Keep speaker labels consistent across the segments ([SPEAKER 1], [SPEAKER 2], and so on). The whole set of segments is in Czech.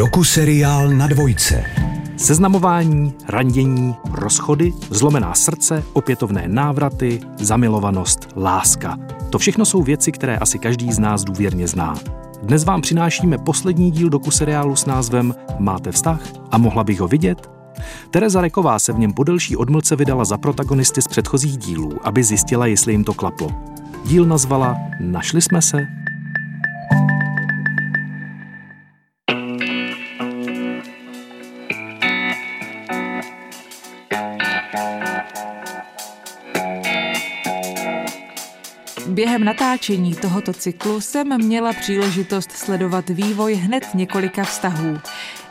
[SPEAKER 1] Doku seriál na dvojce.
[SPEAKER 2] Seznamování, randění, rozchody, zlomená srdce, opětovné návraty, zamilovanost, láska. To všechno jsou věci, které asi každý z nás důvěrně zná. Dnes vám přinášíme poslední díl doku seriálu s názvem Máte vztah a mohla bych ho vidět? Tereza Reková se v něm po delší odmlce vydala za protagonisty z předchozích dílů, aby zjistila, jestli jim to klaplo. Díl nazvala Našli jsme se?
[SPEAKER 3] Během natáčení tohoto cyklu jsem měla příležitost sledovat vývoj hned několika vztahů.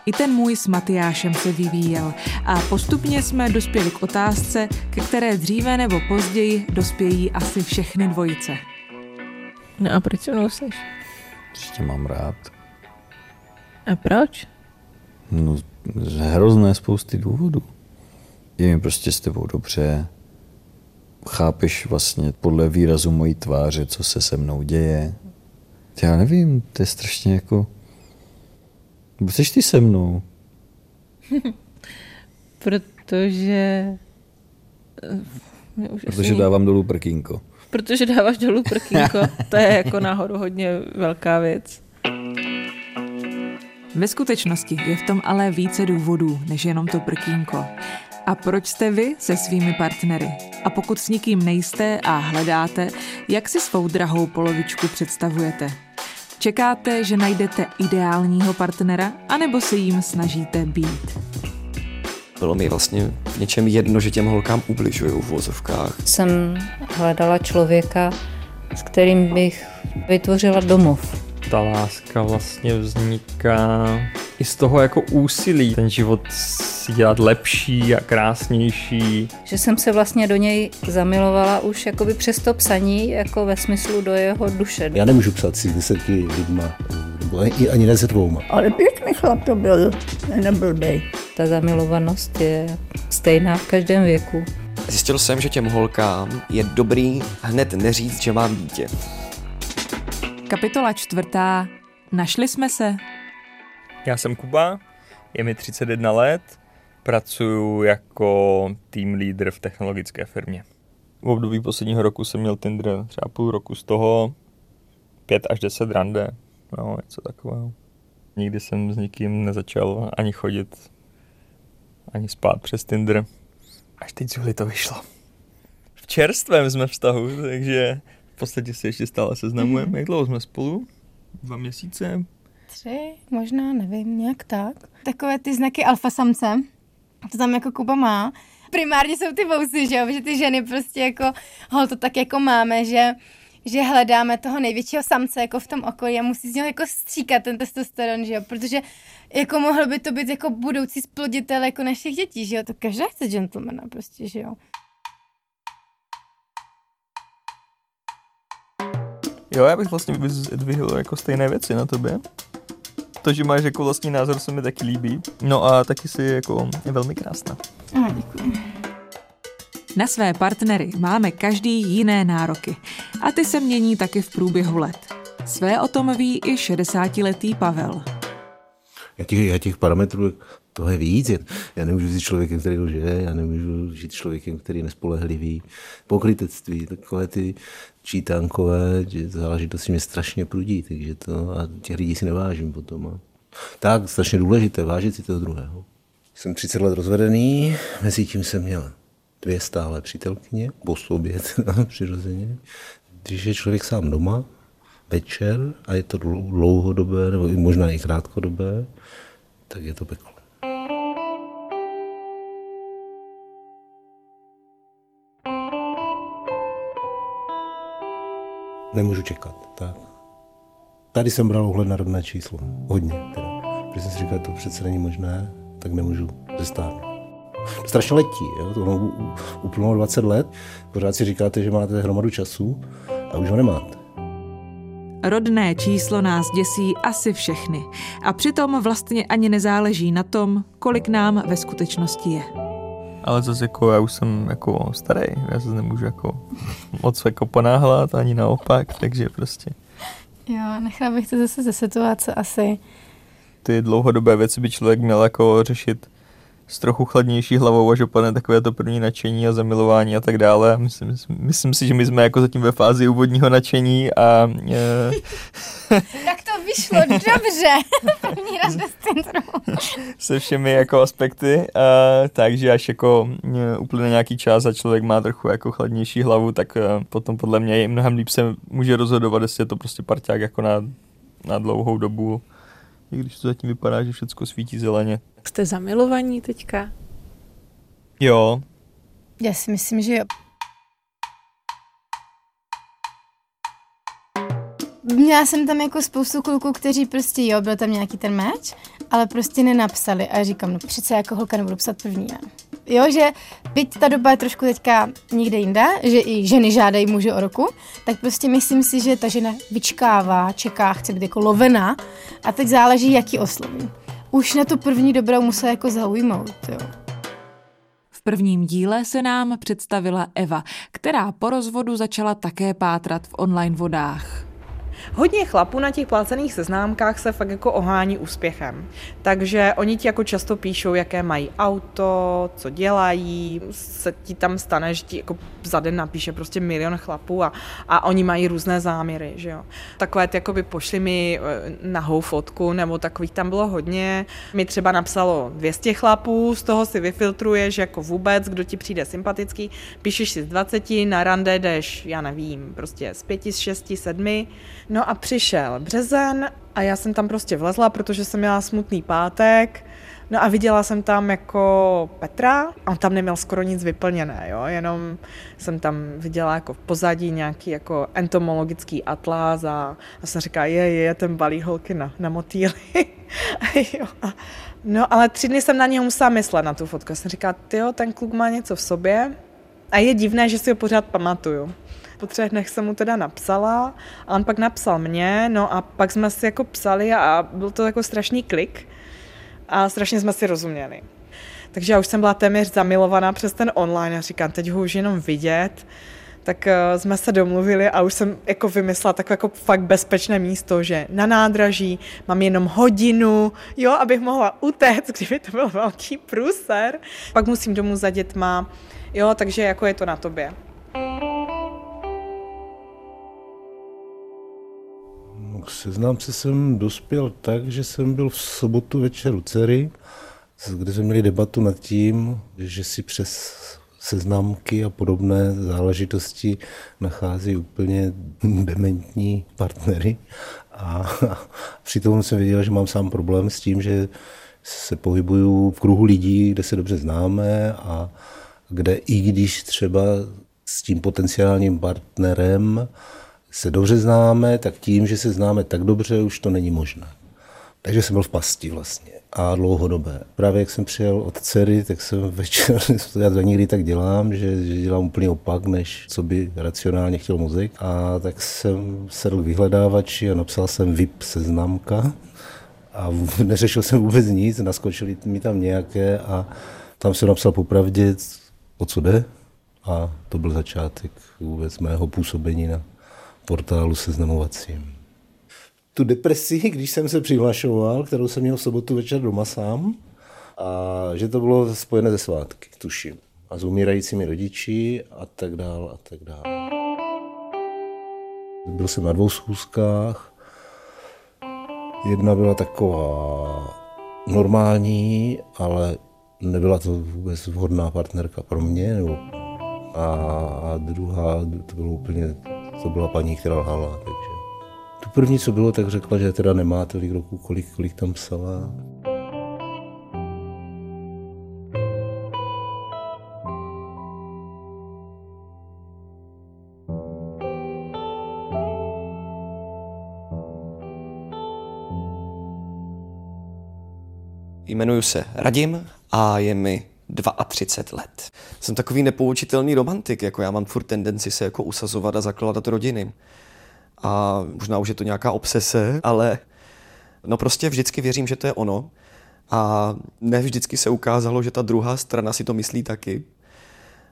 [SPEAKER 3] I ten můj s Matyášem se vyvíjel a postupně jsme dospěli k otázce, ke které dříve nebo později dospějí asi všechny dvojice.
[SPEAKER 4] No a proč se mnou seš?
[SPEAKER 5] Tě mám rád.
[SPEAKER 4] A proč?
[SPEAKER 5] No, z hrozné spousty důvodů. Je mi prostě s tebou dobře. Chápeš vlastně podle výrazu mojí tváře, co se se mnou děje. Já nevím, to je strašně jako... Jsi ty se mnou?
[SPEAKER 4] Protože... Už
[SPEAKER 5] Protože dávám dolů prkínko.
[SPEAKER 4] Protože dáváš dolů prkínko. To je jako náhodou hodně velká věc.
[SPEAKER 3] Ve skutečnosti je v tom ale více důvodů, než jenom to prkínko. A proč jste vy se svými partnery? A pokud s nikým nejste a hledáte, jak si svou drahou polovičku představujete? Čekáte, že najdete ideálního partnera, anebo se jim snažíte být?
[SPEAKER 6] Bylo mi vlastně v něčem jedno, že těm holkám ubližuju v vozovkách.
[SPEAKER 7] Jsem hledala člověka, s kterým bych vytvořila domov.
[SPEAKER 8] Ta láska vlastně vzniká i z toho jako úsilí ten život si dělat lepší a krásnější.
[SPEAKER 7] Že jsem se vlastně do něj zamilovala už jakoby přes to psaní, jako ve smyslu do jeho duše.
[SPEAKER 9] Já nemůžu psát si deseti lidma, nebo ani, ani ne se dvouma.
[SPEAKER 10] Ale pěkný chlap to byl, nebyl bej.
[SPEAKER 7] Ta zamilovanost je stejná v každém věku.
[SPEAKER 6] Zjistil jsem, že těm holkám je dobrý hned neříct, že mám dítě.
[SPEAKER 3] Kapitola čtvrtá. Našli jsme se.
[SPEAKER 8] Já jsem Kuba, je mi 31 let, pracuji jako team leader v technologické firmě. V období posledního roku jsem měl Tinder třeba půl roku z toho, 5 až 10 rande, no, něco takového. Nikdy jsem s nikým nezačal ani chodit, ani spát přes Tinder. Až teď Zuli to vyšlo. V čerstvém jsme vztahu, takže v podstatě se ještě stále seznamujeme. Jak dlouho jsme spolu? Dva měsíce?
[SPEAKER 11] Tři, možná, nevím, nějak tak. Takové ty znaky alfa samce, to tam jako Kuba má. Primárně jsou ty vousy, že jo, že ty ženy prostě jako, hol to tak jako máme, že že hledáme toho největšího samce jako v tom okolí a musí z něho jako stříkat ten testosteron, že jo, protože jako mohl by to být jako budoucí sploditel jako našich dětí, že jo, to každá chce gentlemana prostě, že jo.
[SPEAKER 8] Jo, já bych vlastně vyzdvihl jako stejné věci na tobě. To, že máš jako vlastní názor, se mi taky líbí. No a taky si jako je velmi krásná.
[SPEAKER 11] A děkuji.
[SPEAKER 3] Na své partnery máme každý jiné nároky a ty se mění taky v průběhu let. Své o tom ví i 60-letý Pavel.
[SPEAKER 9] Já těch, já těch parametrů, to je víc. Já nemůžu žít člověkem, který lže, já nemůžu žít člověkem, který je nespolehlivý. Pokrytectví, takové ty čítánkové záležitosti mě strašně prudí, takže to, a těch lidí si nevážím potom. A tak, strašně důležité, vážit si toho druhého. Jsem 30 let rozvedený, mezi tím jsem měl dvě stále přítelkyně, po sobě teda, přirozeně. Když je člověk sám doma, večer, a je to dlouhodobé, nebo možná i krátkodobé, tak je to peklo. Nemůžu čekat, tak. Tady jsem bral ohled na rodné číslo. Hodně teda. Protože jsem si říkal, to přece není možné, tak nemůžu zestárnout. Strašně letí, jo? to uplynulo 20 let, pořád si říkáte, že máte hromadu času a už ho nemáte.
[SPEAKER 3] Rodné číslo nás děsí asi všechny a přitom vlastně ani nezáleží na tom, kolik nám ve skutečnosti je.
[SPEAKER 8] Ale zase jako já už jsem jako starý, já se nemůžu jako moc jako ponáhlat, ani naopak, takže prostě.
[SPEAKER 11] Jo, nechala bych to zase ze situace asi,
[SPEAKER 8] ty dlouhodobé věci by člověk měl jako řešit s trochu chladnější hlavou, až opadne takové to první nadšení a zamilování a tak dále. Myslím, myslím si, že my jsme jako zatím ve fázi úvodního nadšení a...
[SPEAKER 11] Je... tak vyšlo dobře. První radost
[SPEAKER 8] Se všemi jako aspekty, a, takže až jako úplně nějaký čas a člověk má trochu jako chladnější hlavu, tak a, potom podle mě mnohem líp se může rozhodovat, jestli je to prostě parťák jako na, na dlouhou dobu i když to zatím vypadá, že všechno svítí zeleně.
[SPEAKER 4] Jste zamilovaní teďka?
[SPEAKER 8] Jo.
[SPEAKER 11] Já si myslím, že jo. Měla jsem tam jako spoustu kluků, kteří prostě jo, byl tam nějaký ten meč, ale prostě nenapsali a říkám, no přece jako holka nebudu psat první já. Jo, že byť ta doba je trošku teďka někde jinde, že i ženy žádají muže o roku, tak prostě myslím si, že ta žena vyčkává, čeká, chce být jako lovena a teď záleží, jaký osloví. Už na tu první dobrou musela jako zaujmout, jo.
[SPEAKER 3] V prvním díle se nám představila Eva, která po rozvodu začala také pátrat v online vodách.
[SPEAKER 4] Hodně chlapů na těch placených seznámkách se fakt jako ohání úspěchem. Takže oni ti jako často píšou, jaké mají auto, co dělají, se ti tam stane, že ti jako za den napíše prostě milion chlapů a, a oni mají různé záměry, že jo. Takové ty jako by pošli mi eh, nahou fotku, nebo takových tam bylo hodně. Mi třeba napsalo 200 chlapů, z toho si vyfiltruješ jako vůbec, kdo ti přijde sympatický, píšeš si z 20, na rande jdeš, já nevím, prostě z 5, z 6, 7, No a přišel březen a já jsem tam prostě vlezla, protože jsem měla smutný pátek. No a viděla jsem tam jako Petra, on tam neměl skoro nic vyplněné, jo, jenom jsem tam viděla jako v pozadí nějaký jako entomologický atlas a, a jsem říkala, je, je, ten balí holky na, na motýly. jo. No ale tři dny jsem na něho musela myslet, na tu fotku. Já jsem říkala, tyjo, ten kluk má něco v sobě a je divné, že si ho pořád pamatuju po třech dnech jsem mu teda napsala a on pak napsal mě, no a pak jsme si jako psali a byl to jako strašný klik a strašně jsme si rozuměli. Takže já už jsem byla téměř zamilovaná přes ten online a říkám, teď ho už jenom vidět, tak uh, jsme se domluvili a už jsem jako vymyslela takové jako fakt bezpečné místo, že na nádraží mám jenom hodinu, jo, abych mohla utéct, kdyby to byl velký průser. Pak musím domů za dětma, jo, takže jako je to na tobě.
[SPEAKER 9] K seznámce jsem dospěl tak, že jsem byl v sobotu večer u dcery, kde jsme měli debatu nad tím, že si přes seznámky a podobné záležitosti nachází úplně dementní partnery. A přitom jsem věděl, že mám sám problém s tím, že se pohybuju v kruhu lidí, kde se dobře známe a kde i když třeba s tím potenciálním partnerem se dobře známe, tak tím, že se známe tak dobře, už to není možné. Takže jsem byl v pasti vlastně a dlouhodobé. Právě jak jsem přijel od dcery, tak jsem večer, já to někdy tak dělám, že, že dělám úplně opak, než co by racionálně chtěl mozek. A tak jsem sedl vyhledávači a napsal jsem VIP seznamka a neřešil jsem vůbec nic, naskočili mi tam nějaké a tam jsem napsal popravdě, o co jde. A to byl začátek vůbec mého působení na portálu seznamovacím. Tu depresi, když jsem se přihlašoval, kterou jsem měl v sobotu večer doma sám, a že to bylo spojené ze svátky, tuším. A s umírajícími rodiči a tak dál a tak dál. Byl jsem na dvou schůzkách. Jedna byla taková normální, ale nebyla to vůbec vhodná partnerka pro mě. A druhá, to bylo úplně to byla paní, která lhala. Takže. Tu první, co bylo, tak řekla, že teda nemá tolik roku, kolik, kolik tam psala.
[SPEAKER 6] Jmenuji se Radim a je mi 32 let. Jsem takový nepoučitelný romantik, jako já mám furt tendenci se jako usazovat a zakládat rodiny. A možná už je to nějaká obsese, ale no prostě vždycky věřím, že to je ono. A ne vždycky se ukázalo, že ta druhá strana si to myslí taky.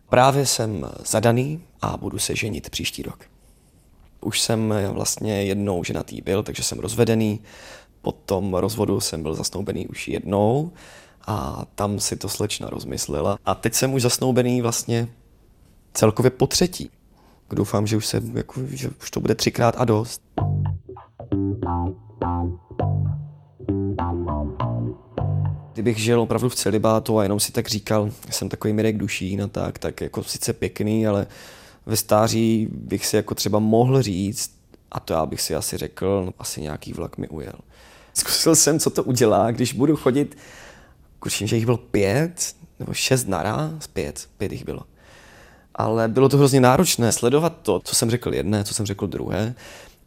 [SPEAKER 6] Právě jsem zadaný a budu se ženit příští rok. Už jsem vlastně jednou ženatý byl, takže jsem rozvedený. Po tom rozvodu jsem byl zasnoubený už jednou a tam si to slečna rozmyslela. A teď jsem už zasnoubený vlastně celkově po třetí. Doufám, že už, se, jako, že už to bude třikrát a dost. Kdybych žil opravdu v celibátu a jenom si tak říkal, jsem takový Mirek Dušín a tak, tak jako sice pěkný, ale ve stáří bych si jako třeba mohl říct, a to já bych si asi řekl, no, asi nějaký vlak mi ujel. Zkusil jsem, co to udělá, když budu chodit, tuším, že jich bylo pět, nebo šest naraz, pět, pět jich bylo. Ale bylo to hrozně náročné sledovat to, co jsem řekl jedné, co jsem řekl druhé.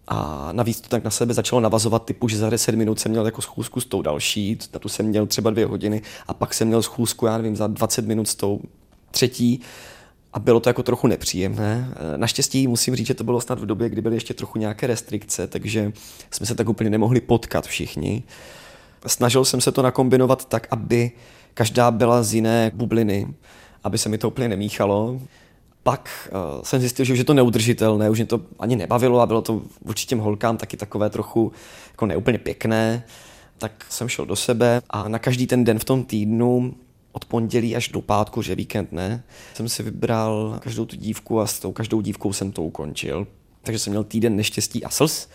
[SPEAKER 6] A navíc to tak na sebe začalo navazovat typu, že za 10 minut jsem měl jako schůzku s tou další, na tu jsem měl třeba dvě hodiny a pak jsem měl schůzku, já nevím, za 20 minut s tou třetí a bylo to jako trochu nepříjemné. Naštěstí musím říct, že to bylo snad v době, kdy byly ještě trochu nějaké restrikce, takže jsme se tak úplně nemohli potkat všichni. Snažil jsem se to nakombinovat tak, aby každá byla z jiné bubliny, aby se mi to úplně nemíchalo. Pak uh, jsem zjistil, že už je to neudržitelné, už mě to ani nebavilo a bylo to vůči těm holkám taky takové trochu jako neúplně pěkné. Tak jsem šel do sebe a na každý ten den v tom týdnu od pondělí až do pátku, že víkend ne, jsem si vybral každou tu dívku a s tou každou dívkou jsem to ukončil. Takže jsem měl týden neštěstí a slz.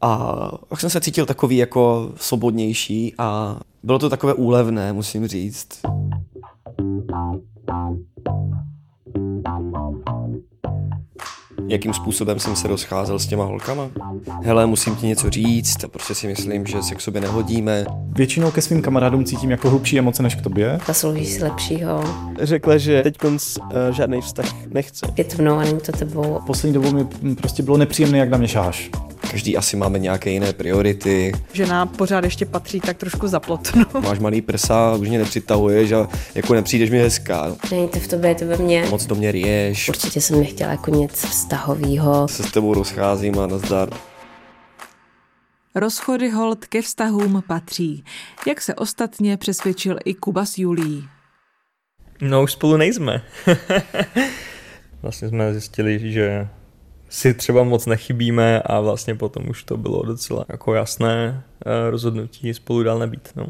[SPEAKER 6] A pak jsem se cítil takový jako svobodnější a bylo to takové úlevné, musím říct. jakým způsobem jsem se rozcházel s těma holkama. Hele, musím ti něco říct, a prostě si myslím, že se k sobě nehodíme.
[SPEAKER 12] Většinou ke svým kamarádům cítím jako hlubší emoce než k tobě.
[SPEAKER 13] Zaslouží si lepšího.
[SPEAKER 14] Řekla, že teď uh, žádný vztah nechce.
[SPEAKER 13] Je to mnou a není to tebou.
[SPEAKER 12] Poslední dobou mi prostě bylo nepříjemné, jak na mě šáš.
[SPEAKER 6] Každý asi máme nějaké jiné priority.
[SPEAKER 4] Žena pořád ještě patří tak trošku za plotno.
[SPEAKER 6] Máš malý prsa, už mě nepřitahuješ a jako nepřijdeš mi hezká.
[SPEAKER 13] Není to v tobě, je to ve mně.
[SPEAKER 6] Moc do mě rieš.
[SPEAKER 13] Určitě jsem nechtěla jako něco vztahového.
[SPEAKER 6] Se s tebou rozcházím a nazdar.
[SPEAKER 3] Rozchody hold ke vztahům patří, jak se ostatně přesvědčil i Kuba s Julí.
[SPEAKER 8] No už spolu nejsme. vlastně jsme zjistili, že si třeba moc nechybíme a vlastně potom už to bylo docela jako jasné eh, rozhodnutí spolu dál nebýt. No.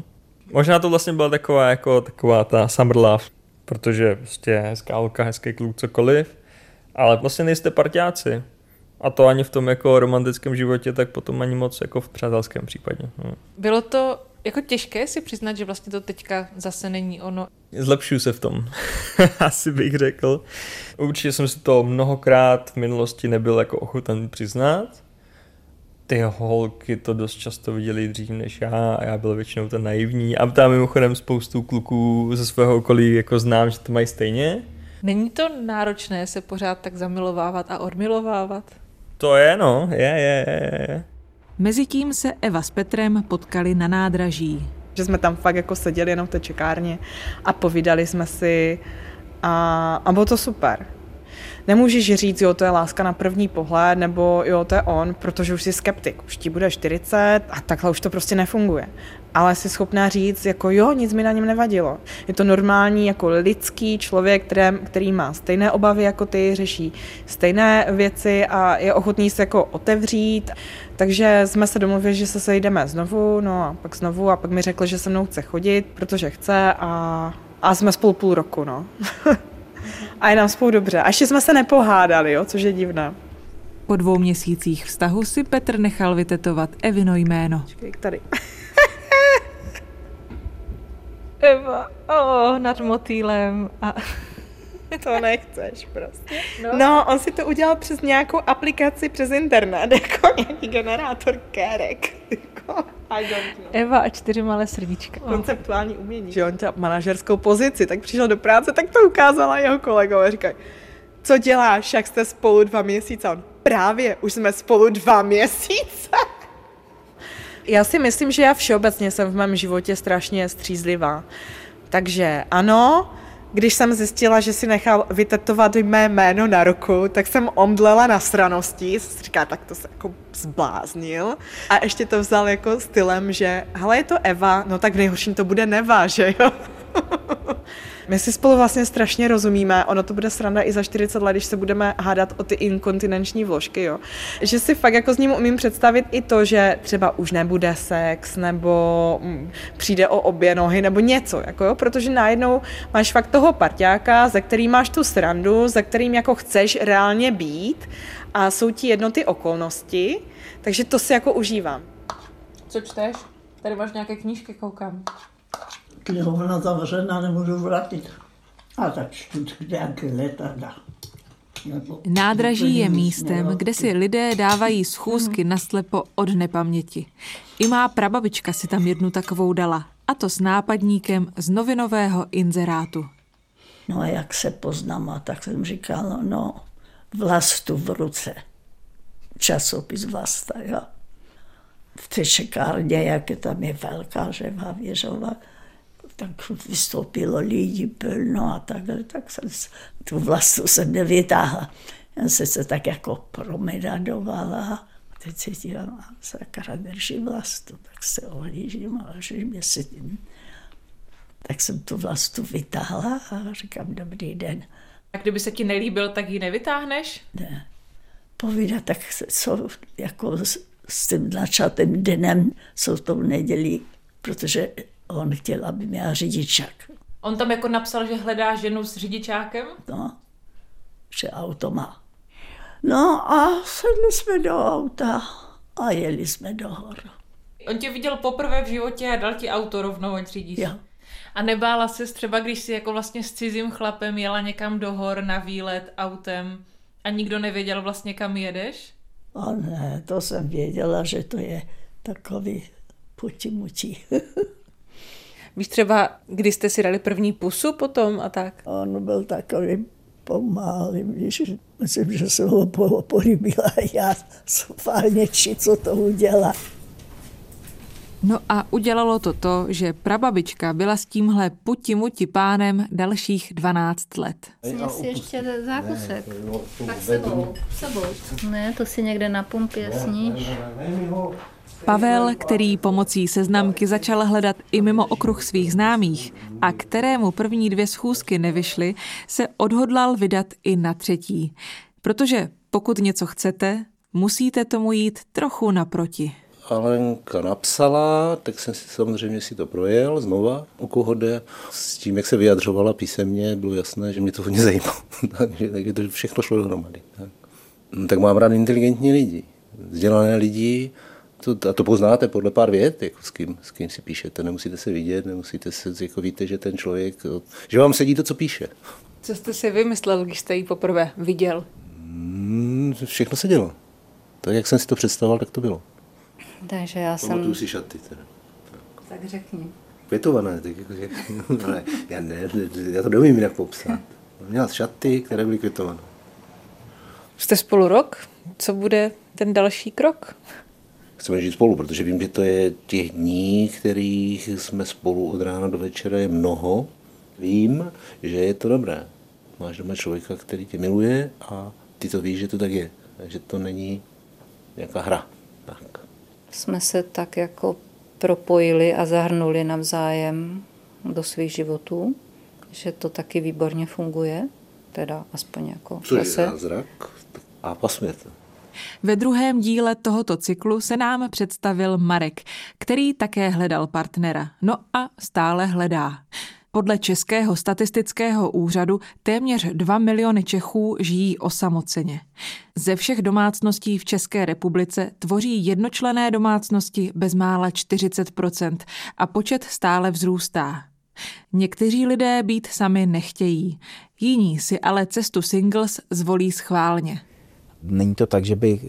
[SPEAKER 8] Možná to vlastně byla taková jako taková ta summer love, protože prostě hezká holka, hezký kluk, cokoliv, ale vlastně nejste partiáci. A to ani v tom jako romantickém životě, tak potom ani moc jako v přátelském případě. No.
[SPEAKER 3] Bylo to jako těžké si přiznat, že vlastně to teďka zase není ono.
[SPEAKER 8] Zlepšuju se v tom, asi bych řekl. Určitě jsem si to mnohokrát v minulosti nebyl jako ochoten přiznat. Ty holky to dost často viděli dřív než já a já byl většinou ten naivní. A tam mimochodem spoustu kluků ze svého okolí jako znám, že to mají stejně.
[SPEAKER 3] Není to náročné se pořád tak zamilovávat a odmilovávat?
[SPEAKER 8] To je, no, je, je, je. je.
[SPEAKER 3] Mezitím se Eva s Petrem potkali na nádraží.
[SPEAKER 4] Že jsme tam fakt jako seděli jenom v té čekárně a povídali jsme si a, a bylo to super. Nemůžeš říct, jo, to je láska na první pohled, nebo jo, to je on, protože už jsi skeptik, už ti bude 40 a takhle už to prostě nefunguje. Ale jsi schopná říct, jako jo, nic mi na něm nevadilo. Je to normální, jako lidský člověk, který, který má stejné obavy jako ty, řeší stejné věci a je ochotný se jako otevřít. Takže jsme se domluvili, že se sejdeme znovu, no a pak znovu a pak mi řekl, že se mnou chce chodit, protože chce a, a jsme spolu půl roku, no. a je nám spolu dobře. A ještě jsme se nepohádali, jo, což je divné.
[SPEAKER 3] Po dvou měsících vztahu si Petr nechal vytetovat Evino jméno.
[SPEAKER 4] Čekaj, tady.
[SPEAKER 3] Eva, oh, nad motýlem a
[SPEAKER 4] to nechceš prostě. No. no, on si to udělal přes nějakou aplikaci přes internet, jako nějaký generátor kérek. Jako,
[SPEAKER 3] Eva a čtyři malé srdíčka.
[SPEAKER 4] Konceptuální umění, že on měl manažerskou pozici, tak přišel do práce, tak to ukázala jeho kolegové. Říkají, co děláš, jak jste spolu dva měsíce? On, právě, už jsme spolu dva měsíce. Já si myslím, že já všeobecně jsem v mém životě strašně střízlivá. Takže ano, když jsem zjistila, že si nechal vytetovat mé jméno na ruku, tak jsem omdlela na si říká, tak to se jako zbláznil. A ještě to vzal jako stylem, že hele, je to Eva, no tak v nejhorším to bude Neva, že jo? My si spolu vlastně strašně rozumíme, ono to bude sranda i za 40 let, když se budeme hádat o ty inkontinenční vložky, jo. Že si fakt jako s ním umím představit i to, že třeba už nebude sex, nebo mm, přijde o obě nohy, nebo něco, jako jo, protože najednou máš fakt toho parťáka, za kterým máš tu srandu, za kterým jako chceš reálně být a jsou ti jedno ty okolnosti, takže to si jako užívám.
[SPEAKER 3] Co čteš? Tady máš nějaké knížky, koukám.
[SPEAKER 10] Knihovna zavřená, nemůžu vrátit. A tak čtu nějaké letadla. Nebo-
[SPEAKER 3] Nádraží je místem, kde si lidé dávají schůzky naslepo od nepaměti. I má prababička si tam jednu takovou dala, a to s nápadníkem z novinového inzerátu.
[SPEAKER 10] No a jak se poznám, tak jsem říkal, no, vlastu v ruce. Časopis vlasta, jo. V té čekárně, jak je tam je velká, že věžova, tak vystoupilo lidi plno a takhle, tak jsem tu vlastu jsem nevytáhla. Já jsem se tak jako promenadovala a teď se dívám a sakra drží vlastu, tak se ohlížím a že mě si tak jsem tu vlastu vytáhla a říkám, dobrý den.
[SPEAKER 3] A kdyby se ti nelíbil, tak ji nevytáhneš?
[SPEAKER 10] Ne. Povídat, tak se- co jako s, s tím načatým dnem jsou tou nedělí, protože on chtěl, aby měla řidičák.
[SPEAKER 3] On tam jako napsal, že hledá ženu s řidičákem?
[SPEAKER 10] No, že auto má. No a sedli jsme do auta a jeli jsme do hor.
[SPEAKER 3] On tě viděl poprvé v životě a dal ti auto rovnou, ať řídíš.
[SPEAKER 10] Jo.
[SPEAKER 3] A nebála se třeba, když si jako vlastně s cizím chlapem jela někam do hor na výlet autem a nikdo nevěděl vlastně kam jedeš?
[SPEAKER 10] A ne, to jsem věděla, že to je takový puti-muti.
[SPEAKER 3] Víš třeba, kdy jste si dali první pusu potom a tak?
[SPEAKER 10] On byl takový pomalý, když myslím, že jsem ho po- políbila já schválně, či co to udělá.
[SPEAKER 3] No a udělalo to to, že prababička byla s tímhle puti-muti pánem dalších 12 let.
[SPEAKER 7] Sně si ještě zákusek. Tak sebou, sebou. Ne, to si někde na pumpě sníš.
[SPEAKER 3] Pavel, který pomocí seznamky začal hledat i mimo okruh svých známých a kterému první dvě schůzky nevyšly, se odhodlal vydat i na třetí. Protože pokud něco chcete, musíte tomu jít trochu naproti.
[SPEAKER 9] Alenka napsala, tak jsem si samozřejmě si to projel znova, o koho jde. S tím, jak se vyjadřovala písemně, bylo jasné, že mě to hodně zajímalo. takže, takže to všechno šlo dohromady. Tak. No, tak mám rád inteligentní lidi, vzdělané lidi, to, a to poznáte podle pár vět, jako s, kým, s kým si píšete. Nemusíte se vidět, nemusíte se, jako víte, že ten člověk, že vám sedí to, co píše.
[SPEAKER 3] Co jste si vymyslel, když jste ji poprvé viděl?
[SPEAKER 9] Hmm, všechno se dělo. Tak, jak jsem si to představoval, tak to bylo.
[SPEAKER 7] Takže já jsem...
[SPEAKER 9] Pamatuju si šaty teda.
[SPEAKER 7] Tak řekni.
[SPEAKER 9] Květované, tak jako, že, ale já, ne, ne, já to nevím jinak popsat. Měla šaty, které byly květované.
[SPEAKER 3] Jste spolu rok? Co bude ten další krok?
[SPEAKER 9] Chceme žít spolu, protože vím, že to je těch dní, kterých jsme spolu od rána do večera je mnoho. Vím, že je to dobré. Máš doma člověka, který tě miluje a ty to víš, že to tak je. Takže to není nějaká hra. Tak.
[SPEAKER 7] Jsme se tak jako propojili a zahrnuli navzájem do svých životů, že to taky výborně funguje, teda aspoň jako
[SPEAKER 9] Co je zázrak? A pasuje to.
[SPEAKER 3] Ve druhém díle tohoto cyklu se nám představil Marek, který také hledal partnera. No a stále hledá. Podle Českého statistického úřadu téměř 2 miliony Čechů žijí osamoceně. Ze všech domácností v České republice tvoří jednočlené domácnosti bezmála 40% a počet stále vzrůstá. Někteří lidé být sami nechtějí, jiní si ale cestu singles zvolí schválně.
[SPEAKER 15] Není to tak, že bych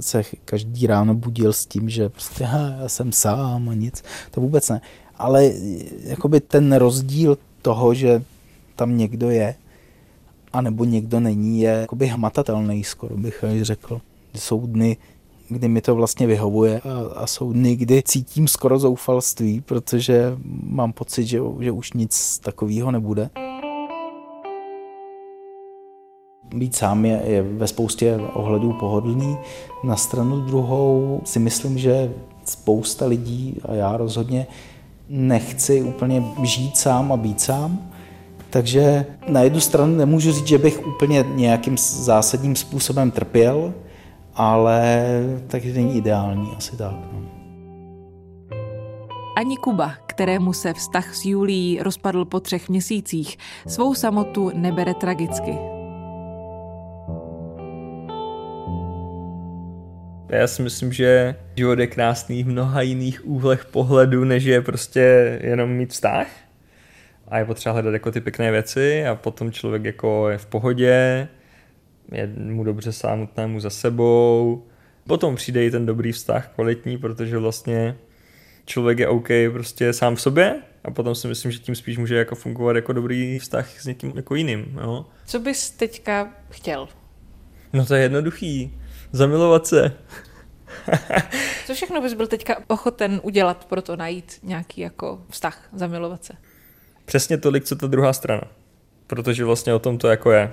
[SPEAKER 15] se každý ráno budil s tím, že prostě já jsem sám a nic, to vůbec ne. Ale jakoby ten rozdíl toho, že tam někdo je, anebo někdo není, je jakoby hmatatelný, skoro bych řekl. Jsou dny, kdy mi to vlastně vyhovuje a, a jsou dny, kdy cítím skoro zoufalství, protože mám pocit, že, že už nic takového nebude. Být sám je, je ve spoustě ohledů pohodlný. Na stranu druhou si myslím, že spousta lidí, a já rozhodně, nechci úplně žít sám a být sám. Takže na jednu stranu nemůžu říct, že bych úplně nějakým zásadním způsobem trpěl, ale taky není ideální, asi tak. No.
[SPEAKER 3] Ani Kuba, kterému se vztah s Julií rozpadl po třech měsících, svou samotu nebere tragicky.
[SPEAKER 8] Já si myslím, že život je krásný v mnoha jiných úhlech pohledu, než je prostě jenom mít vztah. A je potřeba hledat jako ty pěkné věci a potom člověk jako je v pohodě, je mu dobře samotnému za sebou. Potom přijde i ten dobrý vztah, kvalitní, protože vlastně člověk je OK prostě sám v sobě a potom si myslím, že tím spíš může jako fungovat jako dobrý vztah s někým jako jiným. Jo?
[SPEAKER 4] Co bys teďka chtěl?
[SPEAKER 8] No to je jednoduchý. Zamilovat se.
[SPEAKER 4] Co všechno bys byl teďka ochoten udělat pro to najít nějaký jako vztah, zamilovat se?
[SPEAKER 8] Přesně tolik, co ta druhá strana. Protože vlastně o tom to jako je.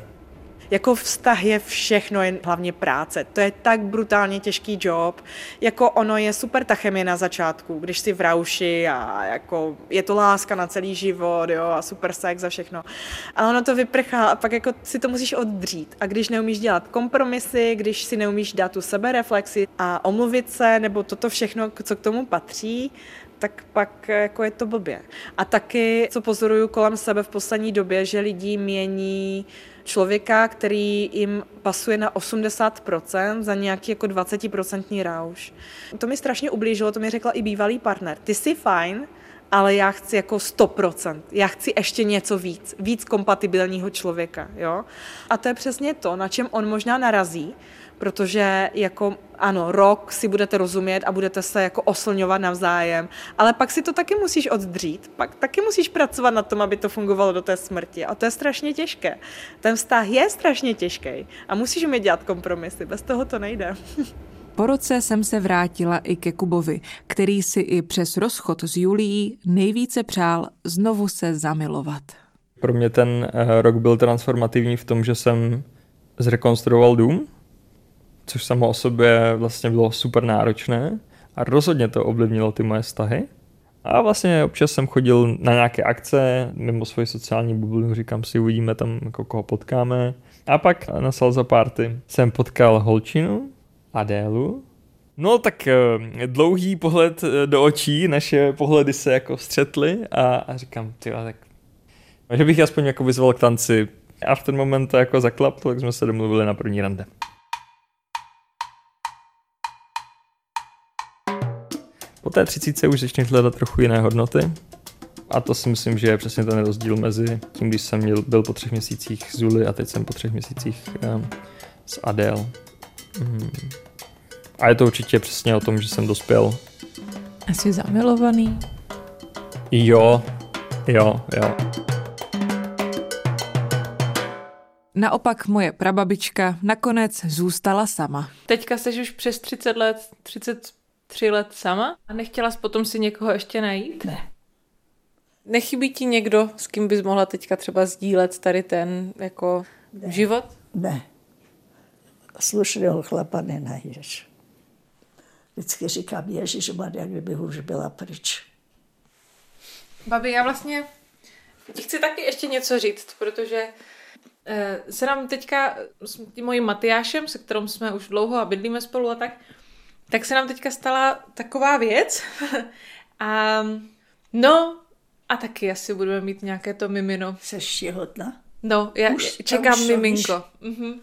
[SPEAKER 4] Jako vztah je všechno, jen hlavně práce. To je tak brutálně těžký job. Jako ono je super ta chemie na začátku, když si v rauši a jako je to láska na celý život, jo, a super sex a všechno. Ale ono to vyprchá a pak jako si to musíš oddřít. A když neumíš dělat kompromisy, když si neumíš dát tu sebereflexi a omluvit se, nebo toto všechno, co k tomu patří, tak pak jako je to blbě. A taky, co pozoruju kolem sebe v poslední době, že lidi mění člověka, který jim pasuje na 80% za nějaký jako 20% rauš. To mi strašně ublížilo, to mi řekla i bývalý partner. Ty jsi fajn, ale já chci jako 100%. Já chci ještě něco víc, víc kompatibilního člověka, jo? A to je přesně to, na čem on možná narazí, protože jako ano, rok si budete rozumět a budete se jako oslňovat navzájem, ale pak si to taky musíš oddřít, pak taky musíš pracovat na tom, aby to fungovalo do té smrti a to je strašně těžké. Ten vztah je strašně těžký a musíš umět dělat kompromisy, bez toho to nejde.
[SPEAKER 3] Po roce jsem se vrátila i ke Kubovi, který si i přes rozchod s Julií nejvíce přál znovu se zamilovat.
[SPEAKER 8] Pro mě ten eh, rok byl transformativní v tom, že jsem zrekonstruoval dům, což samo o sobě vlastně bylo super náročné a rozhodně to ovlivnilo ty moje vztahy. A vlastně občas jsem chodil na nějaké akce mimo svoji sociální bublinu, říkám si, uvidíme tam, jako koho potkáme. A pak na Salza Party jsem potkal holčinu, Adélu. No tak eh, dlouhý pohled eh, do očí, naše pohledy se jako střetly a, a říkám, ty tak že bych aspoň jako vyzval k tanci. A v ten moment to jako zaklaplo, tak jsme se domluvili na první rande. Po té třicíce už začneš hledat trochu jiné hodnoty. A to si myslím, že je přesně ten rozdíl mezi tím, když jsem měl, byl po třech měsících s Zuli a teď jsem po třech měsících um, s Adele. Mm. A je to určitě přesně o tom, že jsem dospěl.
[SPEAKER 3] Jsi zamilovaný?
[SPEAKER 8] Jo, jo, jo.
[SPEAKER 3] Naopak moje prababička nakonec zůstala sama.
[SPEAKER 4] Teďka jsi už přes 30 let, 33 let sama a nechtěla jsi potom si někoho ještě najít?
[SPEAKER 10] Ne.
[SPEAKER 4] Nechybí ti někdo, s kým bys mohla teďka třeba sdílet tady ten jako ne. život?
[SPEAKER 10] Ne. Slušného chlapa nenajdeš. Vždycky říkám, Ježíš jak kdybych už byla pryč.
[SPEAKER 4] Babi, já vlastně ti chci taky ještě něco říct, protože eh, se nám teďka s tím mojím Matyášem, se kterým jsme už dlouho a bydlíme spolu a tak, tak se nám teďka stala taková věc. a no, a taky asi budeme mít nějaké to mimino.
[SPEAKER 10] Seš těhotná?
[SPEAKER 4] No, já už, čekám už, miminko. Mhm.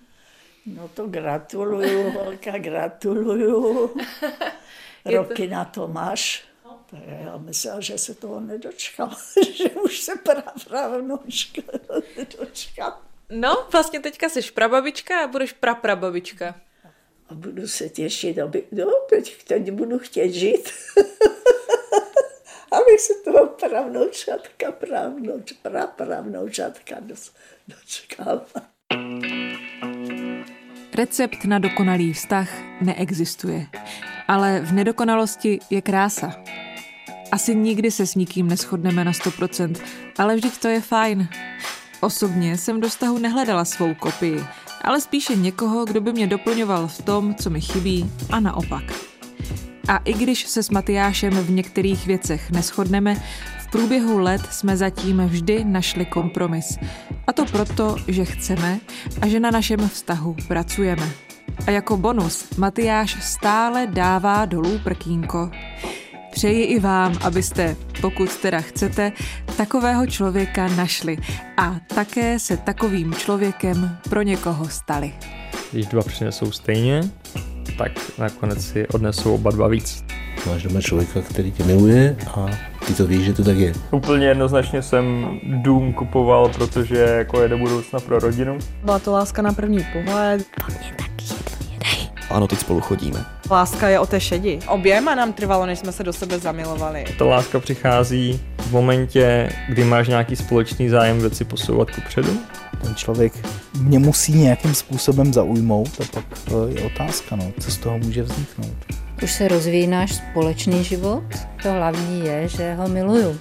[SPEAKER 10] No to gratuluju, holka, gratuluju. Roky to... na to máš. Tak já myslela, že se toho nedočkal, že už se pravnoučka nedočkal.
[SPEAKER 4] No, vlastně teďka jsi prababička a budeš praprababička.
[SPEAKER 10] A budu se těšit, aby, no, teď, teď budu chtět žít. abych se toho pravnoučatka, pravnouč, prapravnoučatka dočkala.
[SPEAKER 3] Recept na dokonalý vztah neexistuje, ale v nedokonalosti je krása. Asi nikdy se s nikým neschodneme na 100%, ale vždyť to je fajn. Osobně jsem do vztahu nehledala svou kopii, ale spíše někoho, kdo by mě doplňoval v tom, co mi chybí a naopak. A i když se s Matyášem v některých věcech neschodneme, v průběhu let jsme zatím vždy našli kompromis. A to proto, že chceme a že na našem vztahu pracujeme. A jako bonus Matyáš stále dává dolů prkínko. Přeji i vám, abyste, pokud teda chcete, takového člověka našli a také se takovým člověkem pro někoho stali.
[SPEAKER 8] Když dva přinesou stejně, tak nakonec si odnesou oba dva víc.
[SPEAKER 9] Máš doma člověka, který tě miluje a ty to víš, že to tak je.
[SPEAKER 8] Úplně jednoznačně jsem dům kupoval, protože jako je do budoucna pro rodinu.
[SPEAKER 4] Byla to láska na první pohled.
[SPEAKER 6] Ano, teď spolu chodíme.
[SPEAKER 4] Láska je o té šedi. Oběma nám trvalo, než jsme se do sebe zamilovali.
[SPEAKER 8] Ta láska přichází v momentě, kdy máš nějaký společný zájem věci posouvat kupředu.
[SPEAKER 15] Ten člověk mě musí nějakým způsobem zaujmout a pak to je otázka, no, co z toho může vzniknout.
[SPEAKER 7] Už se rozvíjí náš společný život. To hlavní je, že ho miluju.